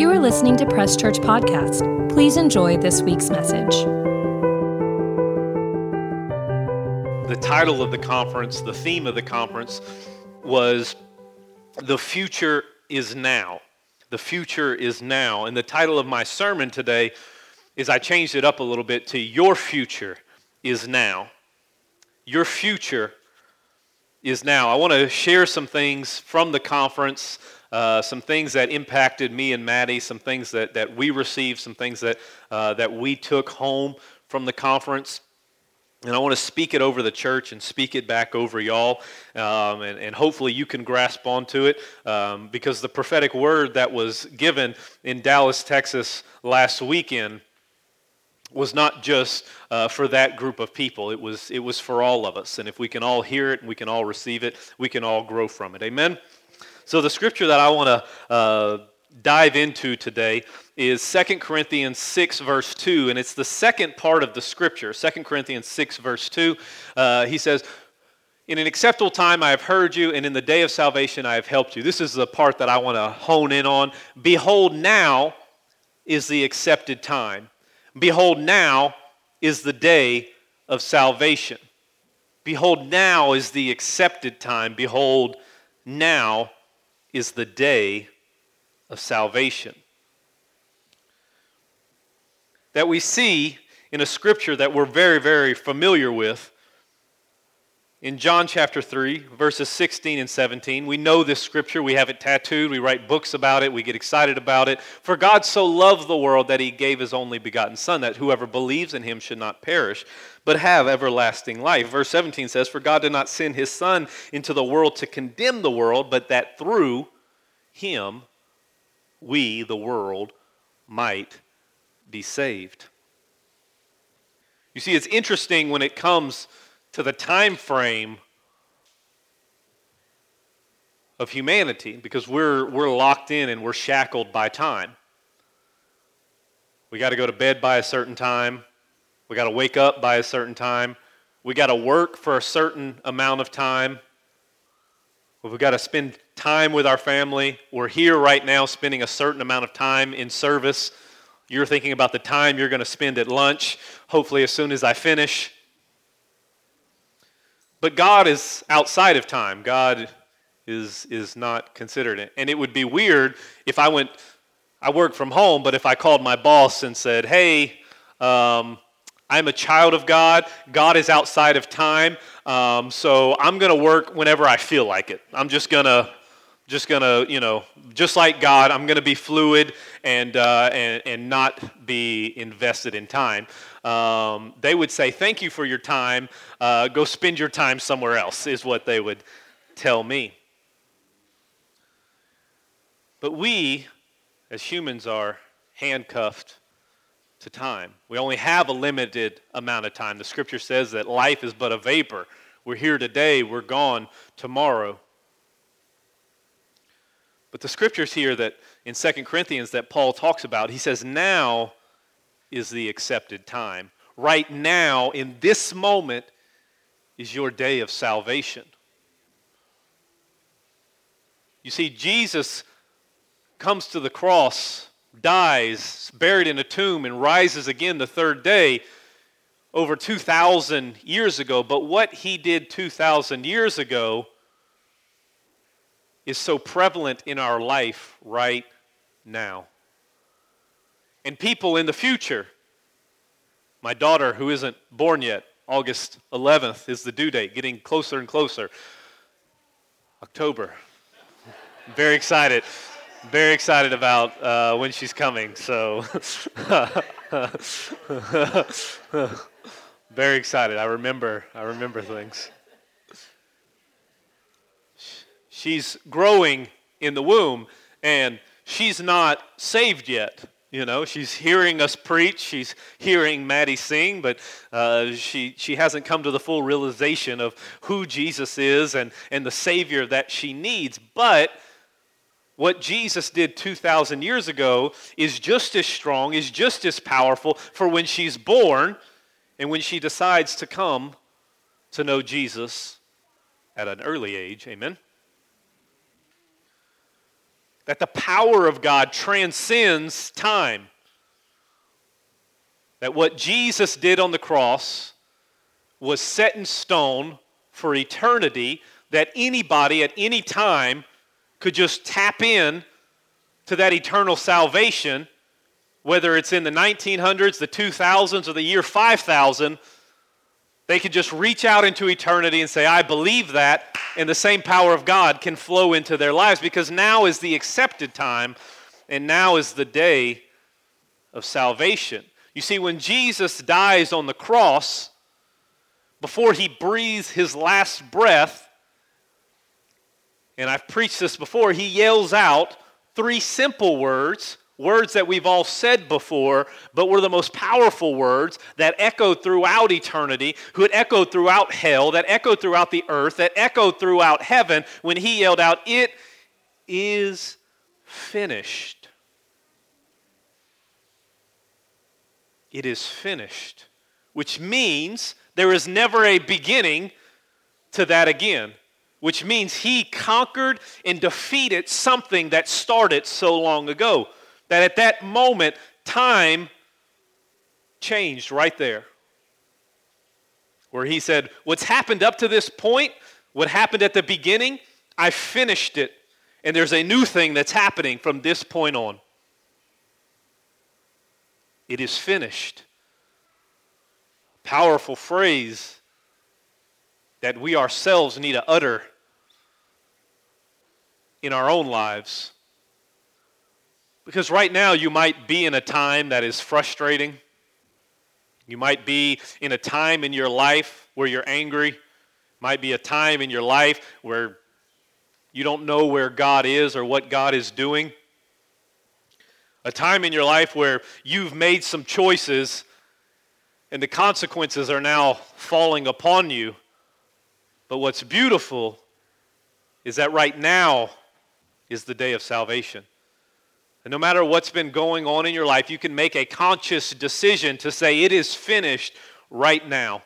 You are listening to Press Church Podcast. Please enjoy this week's message. The title of the conference, the theme of the conference was The Future is Now. The Future is Now. And the title of my sermon today is I changed it up a little bit to Your Future is Now. Your Future is Now. I want to share some things from the conference uh, some things that impacted me and Maddie, some things that, that we received, some things that, uh, that we took home from the conference. And I want to speak it over the church and speak it back over y'all. Um, and, and, hopefully you can grasp onto it um, because the prophetic word that was given in Dallas, Texas last weekend was not just uh, for that group of people. It was, it was for all of us. And if we can all hear it and we can all receive it, we can all grow from it. Amen? So, the scripture that I want to uh, dive into today is 2 Corinthians 6, verse 2, and it's the second part of the scripture. 2 Corinthians 6, verse 2. Uh, he says, In an acceptable time I have heard you, and in the day of salvation I have helped you. This is the part that I want to hone in on. Behold, now is the accepted time. Behold, now is the day of salvation. Behold, now is the accepted time. Behold, now is the day of salvation. That we see in a scripture that we're very, very familiar with. In John chapter 3, verses 16 and 17, we know this scripture. We have it tattooed. We write books about it. We get excited about it. For God so loved the world that he gave his only begotten Son, that whoever believes in him should not perish, but have everlasting life. Verse 17 says, For God did not send his Son into the world to condemn the world, but that through him we, the world, might be saved. You see, it's interesting when it comes to the time frame of humanity because we're, we're locked in and we're shackled by time. We got to go to bed by a certain time. We got to wake up by a certain time. We got to work for a certain amount of time. We've got to spend time with our family. We're here right now spending a certain amount of time in service. You're thinking about the time you're going to spend at lunch, hopefully, as soon as I finish. But God is outside of time. God is, is not considered it. And it would be weird if I went, I work from home, but if I called my boss and said, hey, um, I'm a child of God. God is outside of time. Um, so I'm going to work whenever I feel like it. I'm just going to, just to, you know, just like God, I'm going to be fluid and, uh, and, and not be invested in time. Um, they would say, Thank you for your time. Uh, go spend your time somewhere else, is what they would tell me. But we, as humans, are handcuffed to time. We only have a limited amount of time. The scripture says that life is but a vapor. We're here today, we're gone tomorrow. But the scriptures here that in 2 Corinthians that Paul talks about, he says, now is the accepted time. Right now, in this moment, is your day of salvation. You see, Jesus comes to the cross dies, buried in a tomb, and rises again the third day over 2,000 years ago. But what he did 2,000 years ago is so prevalent in our life right now. And people in the future, my daughter, who isn't born yet, August 11th is the due date, getting closer and closer. October. Very excited very excited about uh, when she's coming. So, very excited. I remember. I remember things. She's growing in the womb, and she's not saved yet. You know, she's hearing us preach, she's hearing Maddie sing, but uh, she, she hasn't come to the full realization of who Jesus is and, and the Savior that she needs. But what Jesus did 2,000 years ago is just as strong, is just as powerful for when she's born and when she decides to come to know Jesus at an early age. Amen? that the power of God transcends time. That what Jesus did on the cross was set in stone for eternity, that anybody at any time could just tap in to that eternal salvation, whether it's in the 1900s, the 2000s, or the year 5000 they could just reach out into eternity and say, I believe that, and the same power of God can flow into their lives because now is the accepted time and now is the day of salvation. You see, when Jesus dies on the cross, before he breathes his last breath, and I've preached this before, he yells out three simple words words that we've all said before, but were the most powerful words that echoed throughout eternity, who had echoed throughout hell, that echoed throughout the earth, that echoed throughout heaven when he yelled out, It is finished. It is finished, which means there is never a beginning to that again which means he conquered and defeated something that started so long ago that at that moment, time changed right there. Where he said, What's happened up to this point, what happened at the beginning, I finished it. And there's a new thing that's happening from this point on. It is finished. Powerful phrase that we ourselves need to utter in our own lives. Because right now you might be in a time that is frustrating. You might be in a time in your life where you're angry. Might be a time in your life where you don't know where God is or what God is doing. A time in your life where you've made some choices and the consequences are now falling upon you. But what's beautiful is that right now is the day of salvation. And no matter what's been going on in your life, you can make a conscious decision to say, It is finished right now.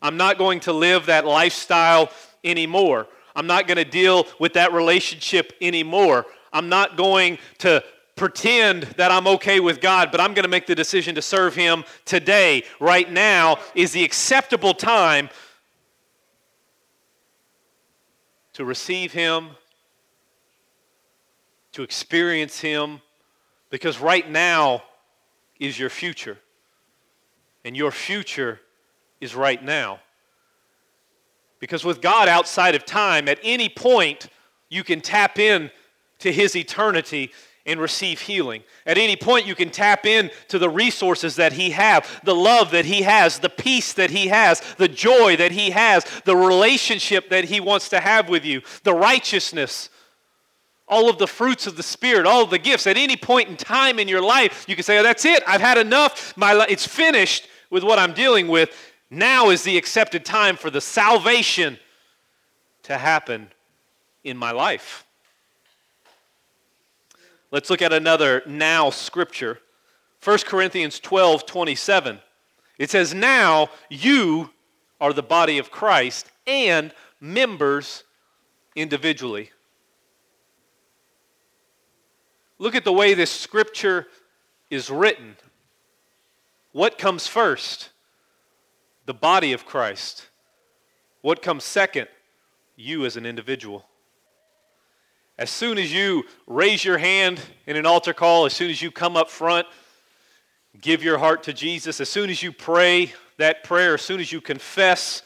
I'm not going to live that lifestyle anymore. I'm not going to deal with that relationship anymore. I'm not going to pretend that I'm okay with God, but I'm going to make the decision to serve Him today. Right now is the acceptable time to receive Him, to experience Him because right now is your future. And your future is right now. Because with God outside of time, at any point, you can tap in to His eternity and receive healing. At any point, you can tap in to the resources that He has, the love that He has, the peace that He has, the joy that He has, the relationship that He wants to have with you, the righteousness all of the fruits of the Spirit, all of the gifts. At any point in time in your life, you can say, oh, That's it. I've had enough. My li- it's finished with what I'm dealing with. Now is the accepted time for the salvation to happen in my life. Let's look at another now scripture. 1 Corinthians 12 27. It says, Now you are the body of Christ and members individually. Look at the way this scripture is written. What comes first? The body of Christ. What comes second? You as an individual. As soon as you raise your hand in an altar call, as soon as you come up front, give your heart to Jesus, as soon as you pray that prayer, as soon as you confess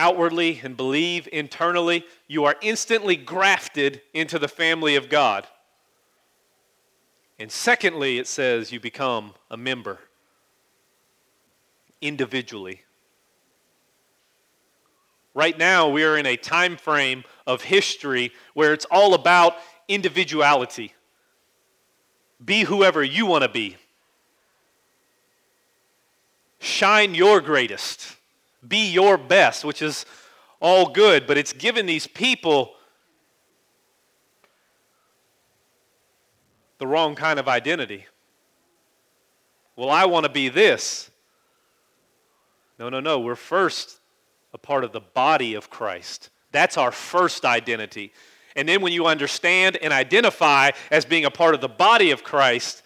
outwardly and believe internally, you are instantly grafted into the family of God. And secondly, it says you become a member individually. Right now, we are in a time frame of history where it's all about individuality. Be whoever you want to be. Shine your greatest be your best, which is all good, but it's given these people the wrong kind of identity. Well, I want to be this. No, no, no. We're first a part of the body of Christ. That's our first identity. And then when you understand and identify as being a part of the body of Christ,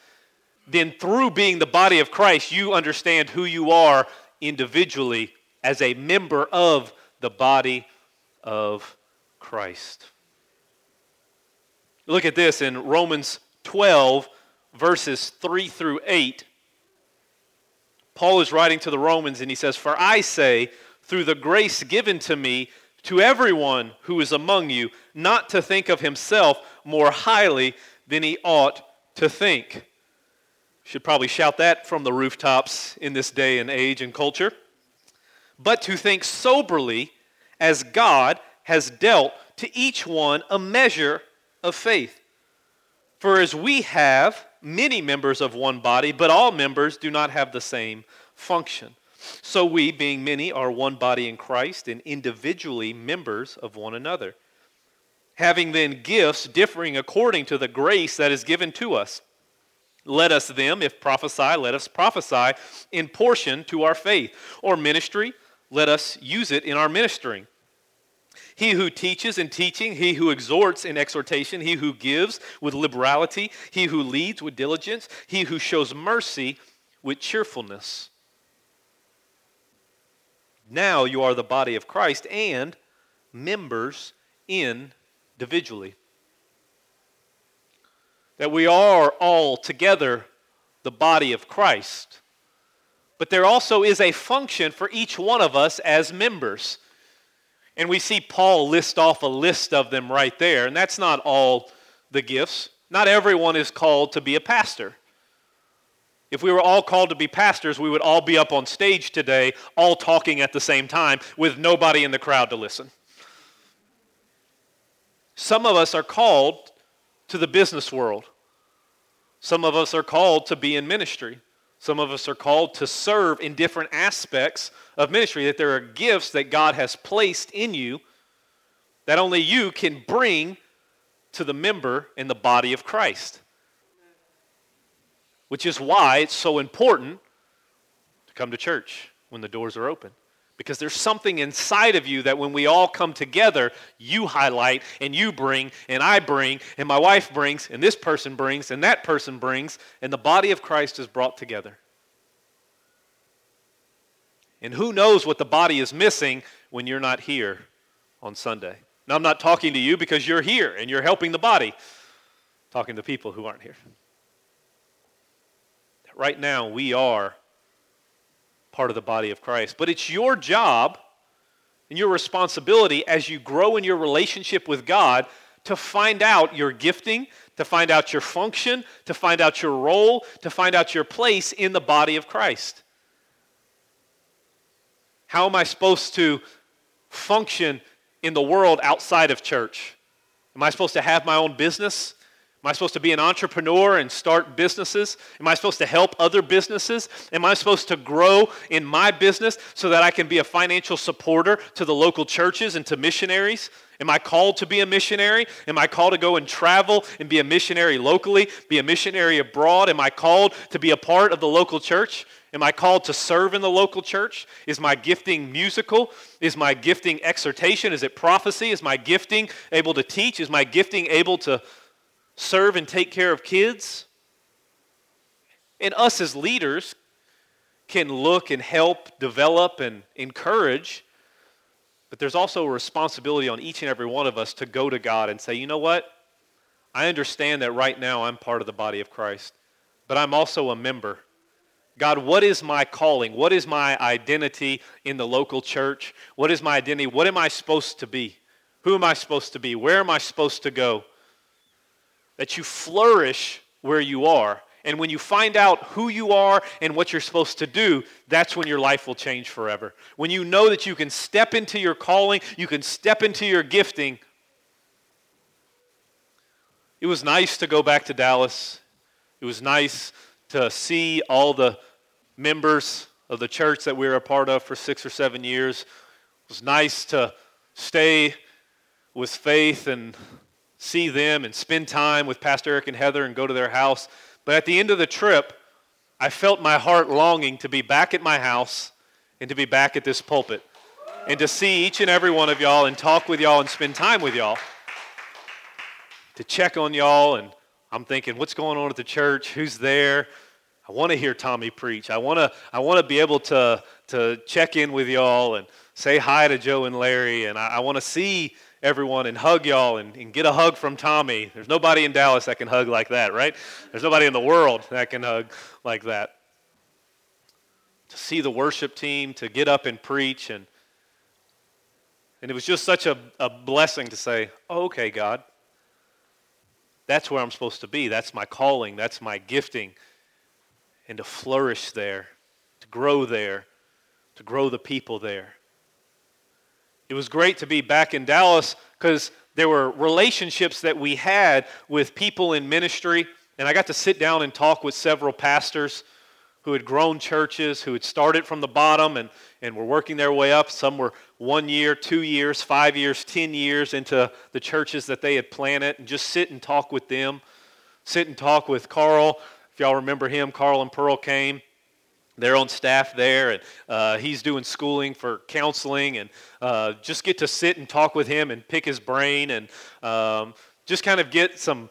then through being the body of Christ, you understand who you are individually as a member of the body of Christ. Look at this in Romans 12, verses 3 through 8. Paul is writing to the Romans and he says, For I say, through the grace given to me, to everyone who is among you, not to think of himself more highly than he ought to think. Should probably shout that from the rooftops in this day and age and culture. But to think soberly as God has dealt to each one a measure of faith. For as we have many members of one body, but all members do not have the same function. So we, being many, are one body in Christ and individually members of one another. Having then gifts differing according to the grace that is given to us. Let us them, if prophesy, let us prophesy in portion to our faith. Or ministry, let us use it in our ministering he who teaches in teaching, he who exhorts in exhortation, he who gives with liberality, he who leads with diligence, he who shows mercy with cheerfulness. Now you are the body of Christ and members individually. That we are all together the body of Christ. But there also is a function for each one of us as members. And we see Paul list off a list of them right there. And that's not all the gifts. Not everyone is called to be a pastor. If we were all called to be pastors, we would all be up on stage today, all talking at the same time, with nobody in the crowd to listen. Some of us are called to the business world. Some of us are called to be in ministry. Some of us are called to serve in different aspects of ministry, that there are gifts that God has placed in you that only you can bring to the member in the body of Christ. Which is why it's so important to come to church when the doors are open. Because there's something inside of you that when we all come together, you highlight and you bring, and I bring, and my wife brings, and this person brings, and that person brings, and the body of Christ is brought together. And who knows what the body is missing when you're not here on Sunday? Now, I'm not talking to you because you're here and you're helping the body, I'm talking to people who aren't here. Right now, we are part of the body of Christ. But it's your job and your responsibility as you grow in your relationship with God to find out your gifting, to find out your function, to find out your role, to find out your place in the body of Christ. How am I supposed to function in the world outside of church? Am I supposed to have my own business? Am I supposed to be an entrepreneur and start businesses? Am I supposed to help other businesses? Am I supposed to grow in my business so that I can be a financial supporter to the local churches and to missionaries? Am I called to be a missionary? Am I called to go and travel and be a missionary locally, be a missionary abroad? Am I called to be a part of the local church? Am I called to serve in the local church? Is my gifting musical? Is my gifting exhortation? Is it prophecy? Is my gifting able to teach? Is my gifting able to serve and take care of kids. And us as leaders can look and help develop and encourage, but there's also a responsibility on each and every one of us to go to God and say, you know what? I understand that right now I'm part of the body of Christ, but I'm also a member. God, what is my calling? What is my identity in the local church? What is my identity? What am I supposed to be? Who am I supposed to be? Where am I supposed to go? That you flourish where you are. And when you find out who you are and what you're supposed to do, that's when your life will change forever. When you know that you can step into your calling, you can step into your gifting. It was nice to go back to Dallas. It was nice to see all the members of the church that we were a part of for six or seven years. It was nice to stay with faith and see them and spend time with Pastor Eric and Heather and go to their house. But at the end of the trip, I felt my heart longing to be back at my house and to be back at this pulpit and to see each and every one of y'all and talk with y'all and spend time with y'all. to check on y'all, and I'm thinking, what's going on at the church? Who's there? I want to hear Tommy preach. I want to I want to be able to to check in with y'all and say hi to Joe and Larry, and I, I want to see everyone and hug y'all and, and, get a hug from Tommy. There's nobody in Dallas that can hug like that, right? There's nobody in the world that can hug like that. To see the worship team, to get up and preach, and and it was just such a, a blessing to say, oh, okay, God, that's where I'm supposed to be. That's my calling. That's my gifting. And to flourish there, to grow there, to grow the people there. It was great to be back in Dallas because there were relationships that we had with people in ministry. And I got to sit down and talk with several pastors who had grown churches, who had started from the bottom and, and were working their way up. Some were one year, two years, five years, ten years into the churches that they had planted, and just sit and talk with them. Sit and talk with Carl. If y'all remember him, Carl and Pearl came. They're on staff there, and uh, he's doing schooling for counseling, and uh, just get to sit and talk with him and pick his brain and um, just kind of get some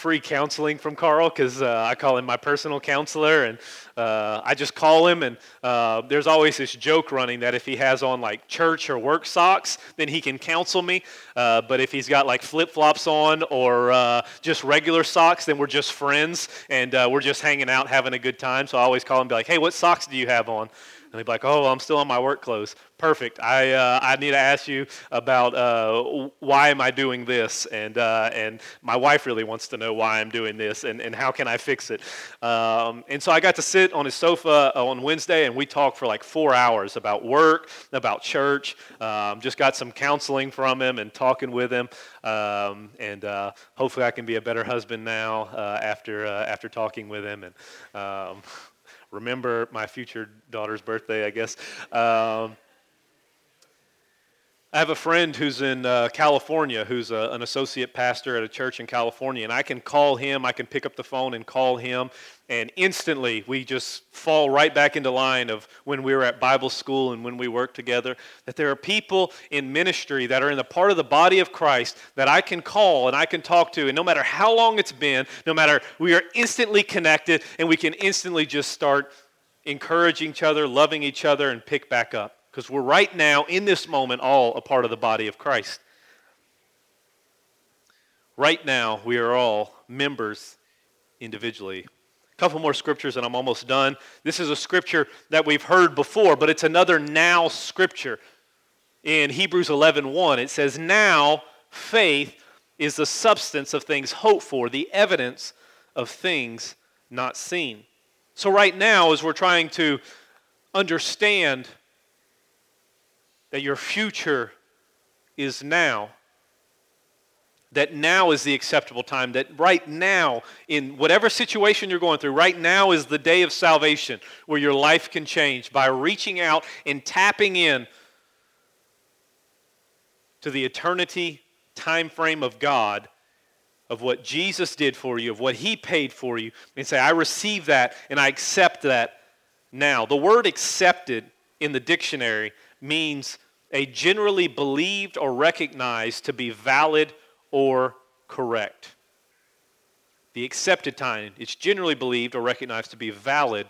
free counseling from Carl because uh, I call him my personal counselor, and uh, I just call him. And uh, there's always this joke running that if he has on like church or work socks, then he can counsel me. Uh, but if he's got like flip flops on or uh, just regular socks, then we're just friends and uh, we're just hanging out, having a good time. So I always call him, be like, "Hey, what socks do you have on?" And he'd be like, "Oh, I'm still in my work clothes. Perfect. I uh, I need to ask you about uh, why am I doing this, and uh, and my wife really wants to know why I'm doing this, and, and how can I fix it." Um, and so I got to sit on his sofa uh, on Wednesday, and we talked for like four hours about work, about church. Um, just got some counseling from him and talking with him, um, and uh, hopefully I can be a better husband now uh, after after talking with him and. Remember my future daughter's birthday, I guess. Um, I have a friend who's in uh, California who's a, an associate pastor at a church in California, and I can call him, I can pick up the phone and call him, and instantly we just fall right back into line of when we were at Bible school and when we worked together. That there are people in ministry that are in the part of the body of Christ that I can call and I can talk to, and no matter how long it's been, no matter, we are instantly connected, and we can instantly just start encouraging each other, loving each other, and pick back up because we're right now, in this moment, all a part of the body of Christ. Right now, we are all members individually. A couple more scriptures and I'm almost done. This is a scripture that we've heard before, but it's another now scripture. In Hebrews 11:1, 1, it says, "Now faith is the substance of things hoped for, the evidence of things not seen." So right now as we're trying to understand that your future is now. That now is the acceptable time. That right now, in whatever situation you're going through, right now is the day of salvation where your life can change by reaching out and tapping in to the eternity time frame of God, of what Jesus did for you, of what He paid for you, and say, I receive that and I accept that now. The word accepted in the dictionary means a generally believed or recognized to be valid or correct. The accepted time is generally believed or recognized to be valid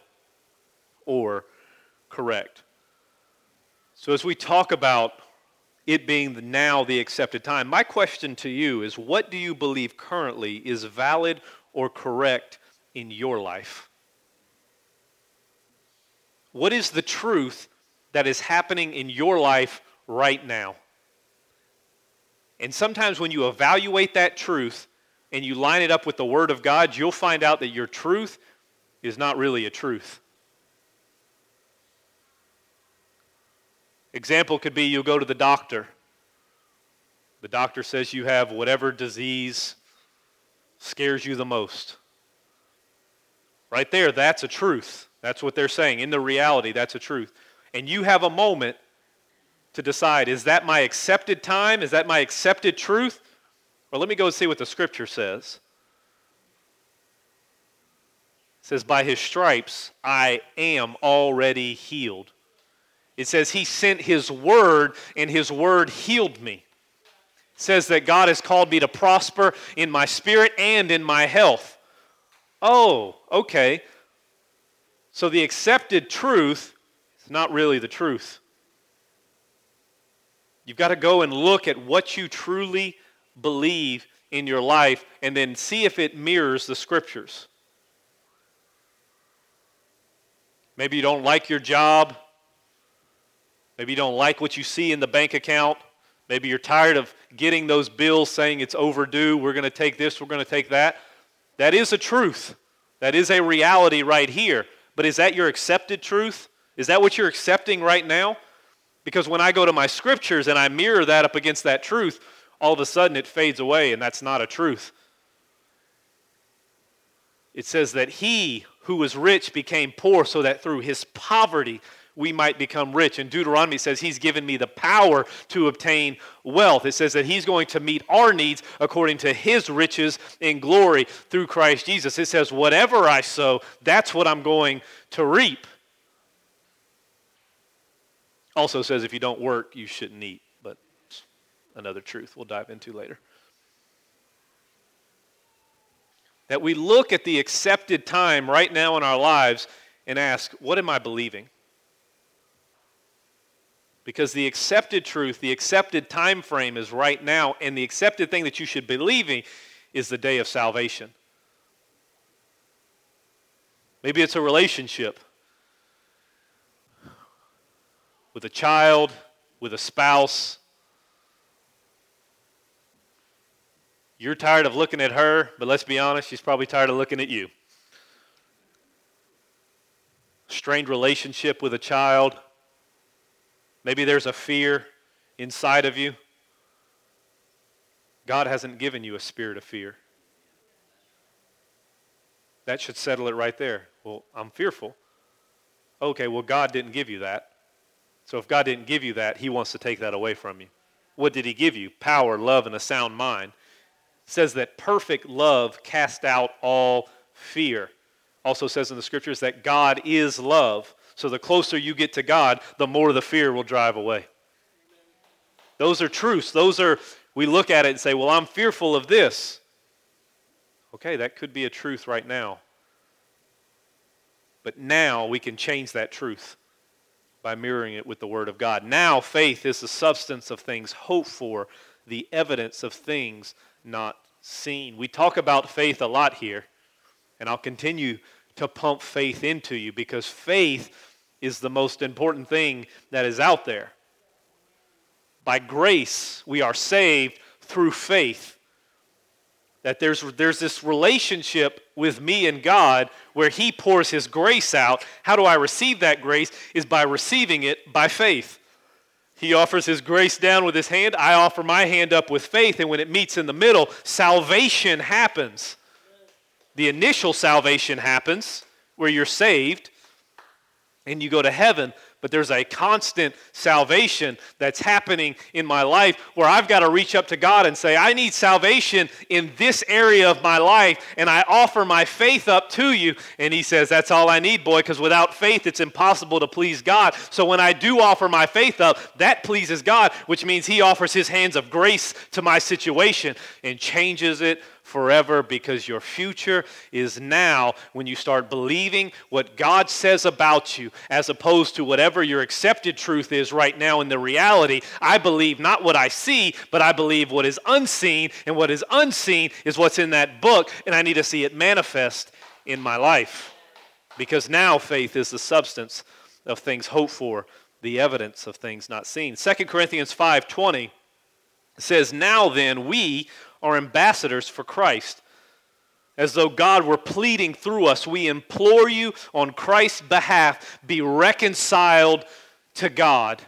or correct. So, as we talk about it being the now the accepted time, my question to you is what do you believe currently is valid or correct in your life? What is the truth that is happening in your life right now? And sometimes when you evaluate that truth and you line it up with the Word of God, you'll find out that your truth is not really a truth. Example could be you'll go to the doctor. The doctor says you have whatever disease scares you the most. Right there, that's a truth. That's what they're saying. In the reality, that's a truth. And you have a moment to decide is that my accepted time? Is that my accepted truth? Or let me go see what the scripture says. It says, By his stripes I am already healed. It says, He sent His word, and His word healed me. It says that God has called me to prosper in my spirit and in my health. Oh, okay. So the accepted truth not really the truth. You've got to go and look at what you truly believe in your life and then see if it mirrors the scriptures. Maybe you don't like your job. Maybe you don't like what you see in the bank account. Maybe you're tired of getting those bills saying it's overdue. We're going to take this, we're going to take that. That is a truth. That is a reality right here. But is that your accepted truth? Is that what you're accepting right now? Because when I go to my scriptures and I mirror that up against that truth, all of a sudden it fades away, and that's not a truth. It says that he who was rich became poor so that through his poverty we might become rich. And Deuteronomy says he's given me the power to obtain wealth. It says that he's going to meet our needs according to his riches in glory through Christ Jesus. It says, whatever I sow, that's what I'm going to reap. Also says if you don't work, you shouldn't eat, but another truth we'll dive into later. That we look at the accepted time right now in our lives and ask, what am I believing? Because the accepted truth, the accepted time frame is right now, and the accepted thing that you should be believing is the day of salvation. Maybe it's a relationship with a child, with a spouse. You're tired of looking at her, but let's be honest, she's probably tired of looking at you. Strained relationship with a child, Maybe there's a fear inside of you. God hasn't given you a spirit of fear. That should settle it right there. Well, I'm fearful. Okay, well, God didn't give you that. So if God didn't give you that, He wants to take that away from you. What did He give you? Power, love, and a sound mind. It says that perfect love cast out all fear. Also says in the scriptures that God is love. So the closer you get to God, the more the fear will drive away. Those are truths. Those are, we look at it and say, well, I'm fearful of this. Okay, that could be a truth right now. But now we can change that truth by mirroring it with the Word of God. Now faith is the substance of things hoped for, the evidence of things not seen. We talk about faith a lot here, and I'll continue to pump faith into you because faith is the most important thing that is out there. By grace, we are saved through faith. That there's, there's this relationship with me and God where He pours His grace out. How do I receive that grace? Is by receiving it by faith. He offers His grace down with His hand. I offer my hand up with faith. And when it meets in the middle, salvation happens. The initial salvation happens where you're saved and you go to heaven, but there's a constant salvation that's happening in my life where I've got to reach up to God and say, I need salvation in this area of my life, and I offer my faith up to you. And He says, That's all I need, boy, because without faith, it's impossible to please God. So when I do offer my faith up, that pleases God, which means He offers His hands of grace to my situation and changes it forever because your future is now when you start believing what God says about you as opposed to whatever your accepted truth is right now in the reality. I believe not what I see, but I believe what is unseen, and what is unseen is what's in that book, and I need to see it manifest in my life. Because now faith is the substance of things hoped for, the evidence of things not seen. 2 Corinthians 5:20 says, "Now then we are ambassadors for Christ. As though God were pleading through us, we implore you on Christ's behalf, be reconciled to God.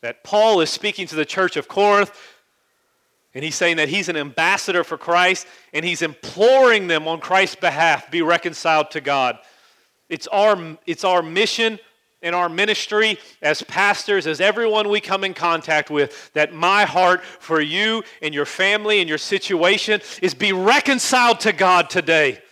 That Paul is speaking to the church of Corinth, and he's saying that he's an ambassador for Christ, and he's imploring them on Christ's behalf, be reconciled to God. It's our, it's our mission in our ministry as pastors, as everyone we come in contact with, that my heart for you and your family and your situation is be reconciled to God today.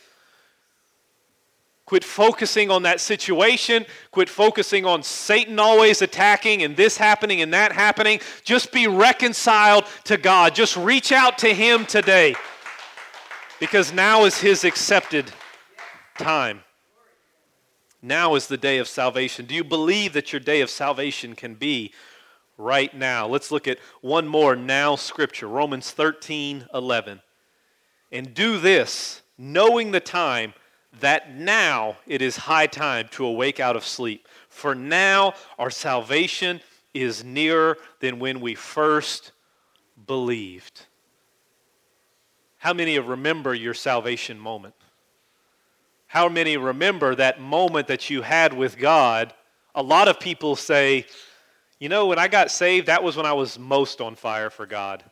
Quit focusing on that situation. Quit focusing on Satan always attacking and this happening and that happening. Just be reconciled to God. Just reach out to Him today because now is His accepted time. Now is the day of salvation. Do you believe that your day of salvation can be right now? Let's look at one more now scripture Romans 13 11. And do this, knowing the time that now it is high time to awake out of sleep. For now our salvation is nearer than when we first believed. How many of remember your salvation moment? How many remember that moment that you had with God? A lot of people say, you know, when I got saved, that was when I was most on fire for God.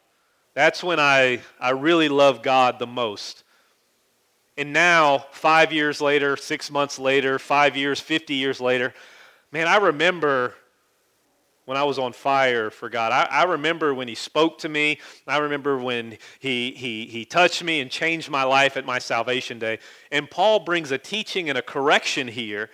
That's when I, I really loved God the most. And now, five years later, six months later, five years, 50 years later, man, I remember when I was on fire for God. I, I, remember when He spoke to me. I remember when he, he, he touched me and changed my life at my salvation day. And Paul brings a teaching and a correction here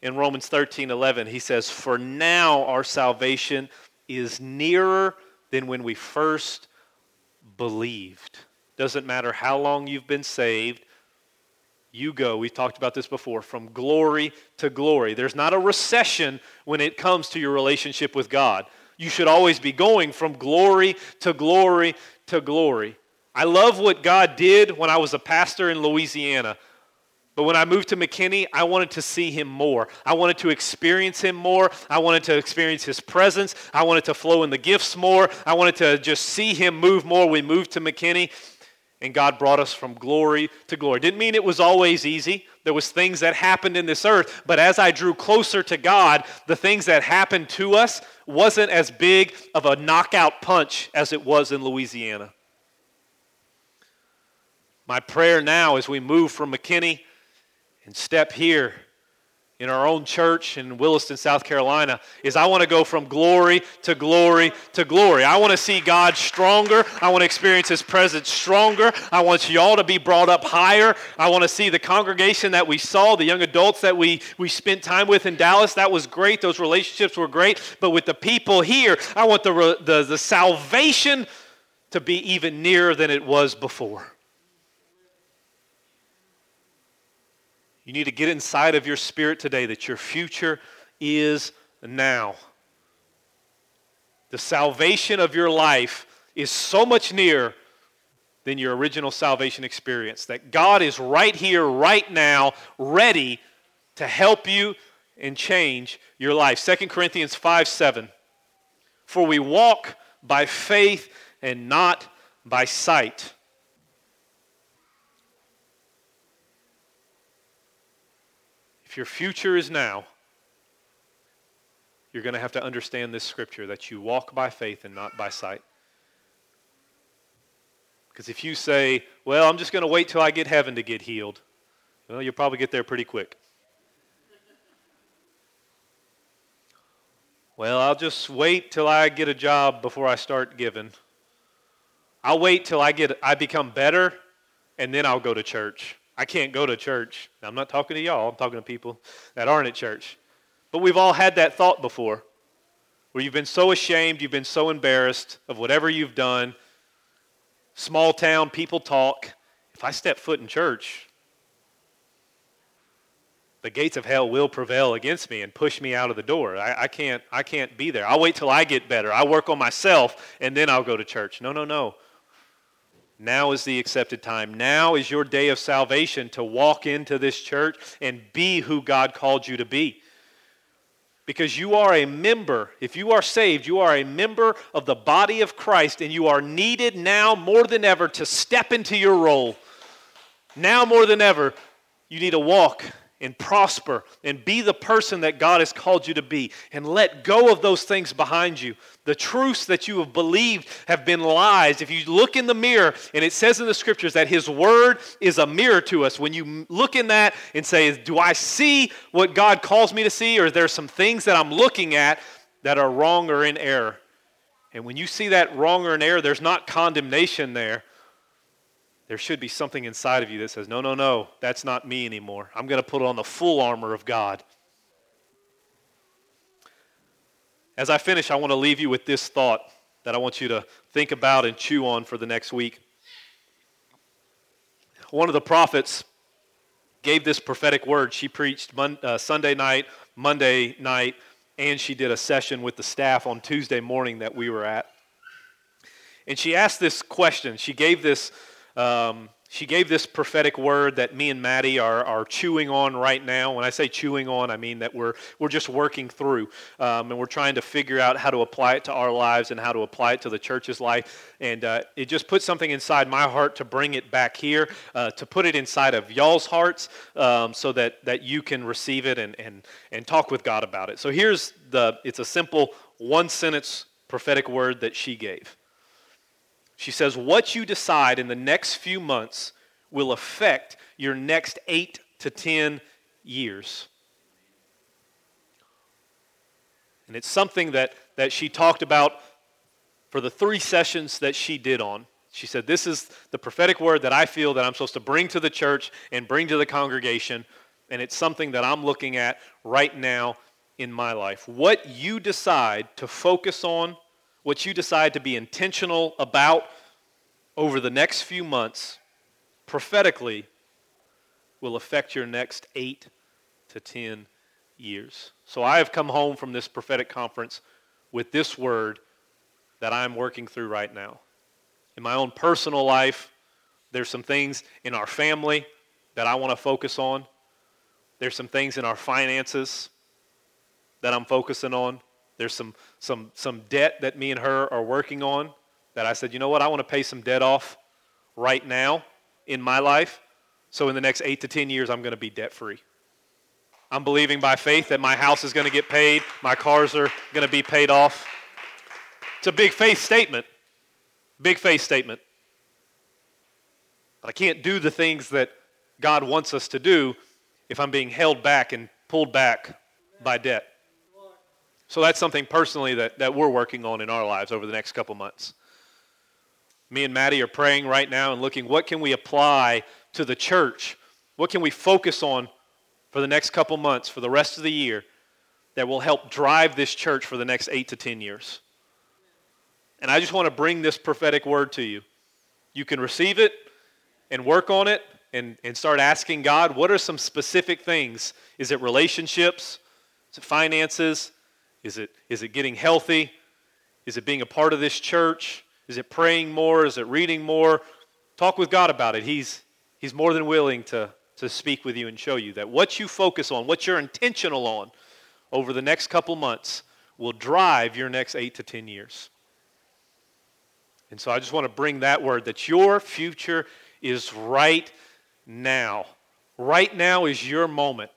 in Romans 13 11. He says, For now our salvation is nearer than when we first believed. Doesn't matter how long you've been saved, you go, we've talked about this before, from glory to glory. There's not a recession when it comes to your relationship with God. You should always be going from glory to glory to glory. I love what God did when I was a pastor in Louisiana. But when I moved to McKinney, I wanted to see him more. I wanted to experience him more. I wanted to experience his presence. I wanted to flow in the gifts more. I wanted to just see him move more. We moved to McKinney and God brought us from glory to glory. Didn't mean it was always easy. There was things that happened in this earth, but as I drew closer to God, the things that happened to us wasn't as big of a knockout punch as it was in Louisiana. My prayer now as we move from McKinney and step here in our own church in Williston, South Carolina, is I want to go from glory to glory to glory. I want to see God stronger. I want to experience His presence stronger. I want y'all to be brought up higher. I want to see the congregation that we saw, the young adults that we, we spent time with in Dallas. That was great. Those relationships were great. But with the people here, I want the, the, the salvation to be even nearer than it was before. You need to get inside of your spirit today that your future is now. The salvation of your life is so much nearer than your original salvation experience. That God is right here, right now, ready to help you and change your life. 2 Corinthians 5 7. For we walk by faith and not by sight. If your future is now, you're going to have to understand this scripture that you walk by faith and not by sight. Because if you say, well, I'm just going to wait till I get heaven to get healed, well, you'll probably get there pretty quick. Well, I'll just wait till I get a job before I start giving. I'll wait till I get I become better and then I'll go to church. I can't go to church. I'm not talking to y'all, I'm talking to people that aren't at church. But we've all had that thought before where you've been so ashamed, you've been so embarrassed of whatever you've done. Small town, people talk. If I step foot in church, the gates of hell will prevail against me and push me out of the door. I, I, can't, I can't be there. I'll wait till I get better. I work on myself and then I'll go to church. No, no, no. Now is the accepted time. Now is your day of salvation to walk into this church and be who God called you to be. Because you are a member, if you are saved, you are a member of the body of Christ, and you are needed now more than ever to step into your role. Now more than ever, you need to walk and prosper and be the person that God has called you to be and let go of those things behind you. The truths that you have believed have been lies. If you look in the mirror, and it says in the scriptures that His Word is a mirror to us, when you look in that and say, Do I see what God calls me to see, or are there some things that I'm looking at that are wrong or in error? And when you see that wrong or in error, there's not condemnation there. There should be something inside of you that says, no, no, no, that's not me anymore. I'm going to put on the full armor of God. As I finish, I want to leave you with this thought that I want you to think about and chew on for the next week. One of the prophets gave this prophetic word. She preached uh, Sunday night, Monday night, and she did a session with the staff on Tuesday morning that we were at. And she asked this question. She gave this um, she gave this prophetic word that me and Maddie are, are chewing on right now. When I say chewing on, I mean that we're, we're just working through um, and we're trying to figure out how to apply it to our lives and how to apply it to the church's life. And uh, it just put something inside my heart to bring it back here, uh, to put it inside of y'all's hearts um, so that, that you can receive it and, and, and talk with God about it. So here's the, it's a simple one sentence prophetic word that she gave. She says, What you decide in the next few months will affect your next eight to 10 years. And it's something that, that she talked about for the three sessions that she did on. She said, This is the prophetic word that I feel that I'm supposed to bring to the church and bring to the congregation. And it's something that I'm looking at right now in my life. What you decide to focus on what you decide to be intentional about over the next few months prophetically will affect your next eight to ten years. So I have come home from this prophetic conference with this word that I'm working through right now. In my own personal life, there's some things in our family that I want to focus on. There's some things in our finances that I'm focusing on. There's some, some, some debt that me and her are working on that I said, you know what, I want to pay some debt off right now in my life. So in the next eight to 10 years, I'm going to be debt free. I'm believing by faith that my house is going to get paid, my cars are going to be paid off. It's a big faith statement. Big faith statement. But I can't do the things that God wants us to do if I'm being held back and pulled back by debt. So that's something personally that, that we're working on in our lives over the next couple months. Me and Maddie are praying right now and looking what can we apply to the church? What can we focus on for the next couple months, for the rest of the year, that will help drive this church for the next eight to ten years? And I just want to bring this prophetic word to you. You can receive it and work on it and, and start asking God, what are some specific things? Is it relationships? Is it finances? Is it, is it getting healthy? Is it being a part of this church? Is it praying more? Is it reading more? Talk with God about it. He's, he's more than willing to, to speak with you and show you that what you focus on, what you're intentional on over the next couple months will drive your next eight to 10 years. And so I just want to bring that word that your future is right now. Right now is your moment.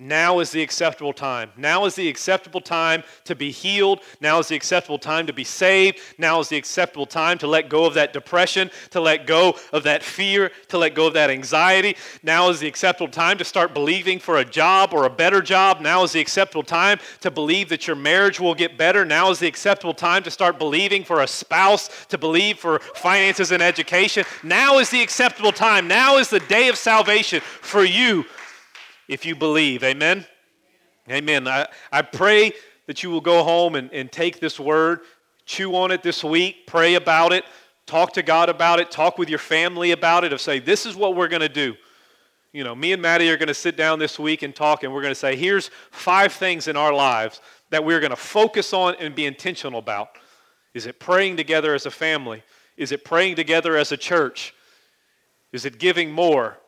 Now is the acceptable time. Now is the acceptable time to be healed. Now is the acceptable time to be saved. Now is the acceptable time to let go of that depression, to let go of that fear, to let go of that anxiety. Now is the acceptable time to start believing for a job or a better job. Now is the acceptable time to believe that your marriage will get better. Now is the acceptable time to start believing for a spouse, to believe for finances and education. Now is the acceptable time. Now is the day of salvation for you if you believe. Amen? Amen. I, I pray that you will go home and, and take this word, chew on it this week, pray about it, talk to God about it, talk with your family about it, of say, this is what we're going to do. You know, me and Maddie are going to sit down this week and talk, and we're going to say, here's five things in our lives that we're going to focus on and be intentional about. Is it praying together as a family? Is it praying together as a church? Is it giving more?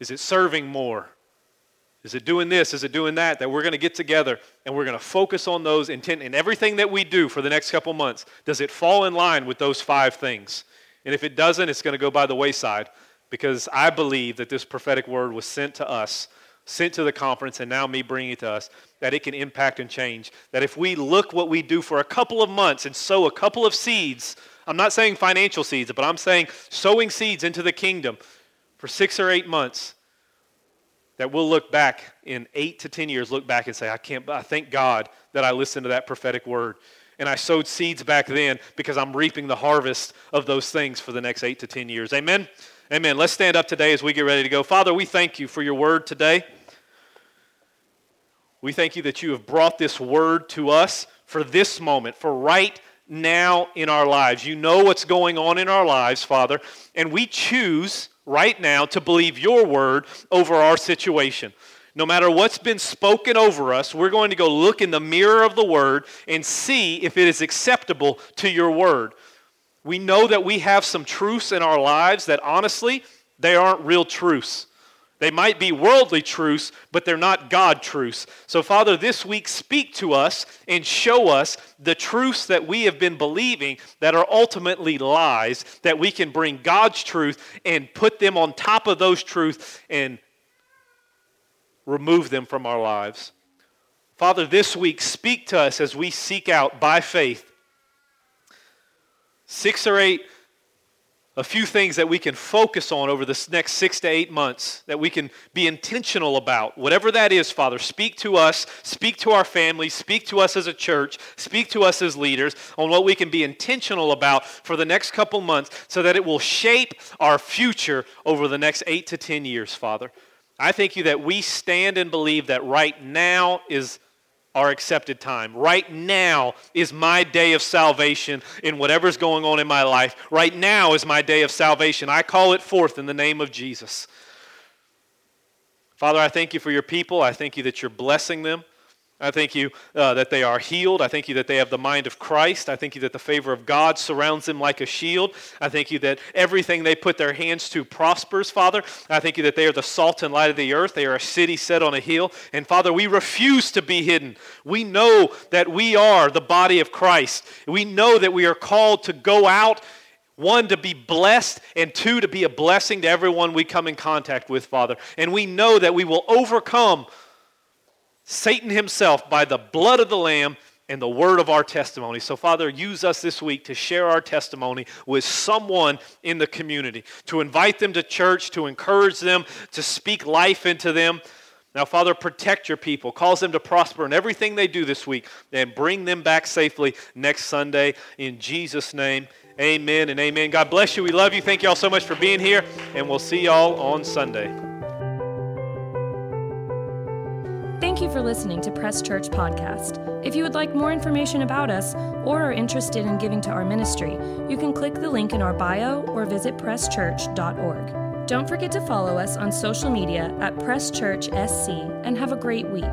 Is it serving more? Is it doing this? Is it doing that? That we're going to get together and we're going to focus on those intent in everything that we do for the next couple months. Does it fall in line with those five things? And if it doesn't, it's going to go by the wayside because I believe that this prophetic word was sent to us, sent to the conference, and now me bringing it to us, that it can impact and change. That if we look what we do for a couple of months and sow a couple of seeds, I'm not saying financial seeds, but I'm saying sowing seeds into the kingdom for six or eight months that we'll look back in eight to ten years, look back and say, I can't, I thank God that I listened to that prophetic word. and I sowed seeds back then because I'm reaping the harvest of those things for the next eight to 10 years. Amen? Amen. Let's stand up today as we get ready to go. Father, we thank you for your word today. We thank you that you have brought this word to us for this moment, for right now in our lives. You know what's going on in our lives, Father, and we choose right now to believe your word over our situation. No matter what's been spoken over us, we're going to go look in the mirror of the word and see if it is acceptable to your word. We know that we have some truths in our lives that honestly, they aren't real truths. They might be worldly truths, but they're not God truths. So, Father, this week speak to us and show us the truths that we have been believing that are ultimately lies, that we can bring God's truth and put them on top of those truths and remove them from our lives. Father, this week speak to us as we seek out by faith six or eight a few things that we can focus on over this next six to eight months that we can be intentional about. Whatever that is, Father, speak to us, speak to our families, speak to us as a church, speak to us as leaders on what we can be intentional about for the next couple months so that it will shape our future over the next eight to ten years, Father. I thank you that we stand and believe that right now is our accepted time. Right now is my day of salvation in whatever's going on in my life. Right now is my day of salvation. I call it forth in the name of Jesus. Father, I thank you for your people. I thank you that you're blessing them. I thank you uh, that they are healed. I thank you that they have the mind of Christ. I thank you that the favor of God surrounds them like a shield. I thank you that everything they put their hands to prospers, Father. I thank you that they are the salt and light of the earth. They are a city set on a hill. And Father, we refuse to be hidden. We know that we are the body of Christ. We know that we are called to go out one, to be blessed, and two, to be a blessing to everyone we come in contact with, Father. And we know that we will overcome Satan himself by the blood of the Lamb and the word of our testimony. So, Father, use us this week to share our testimony with someone in the community, to invite them to church, to encourage them, to speak life into them. Now, Father, protect your people, cause them to prosper in everything they do this week, and bring them back safely next Sunday. In Jesus' name, amen and amen. God bless you. We love you. Thank you all so much for being here, and we'll see y'all on Sunday. Thank you for listening to Press Church Podcast. If you would like more information about us or are interested in giving to our ministry, you can click the link in our bio or visit presschurch.org. Don't forget to follow us on social media at Press Church SC and have a great week.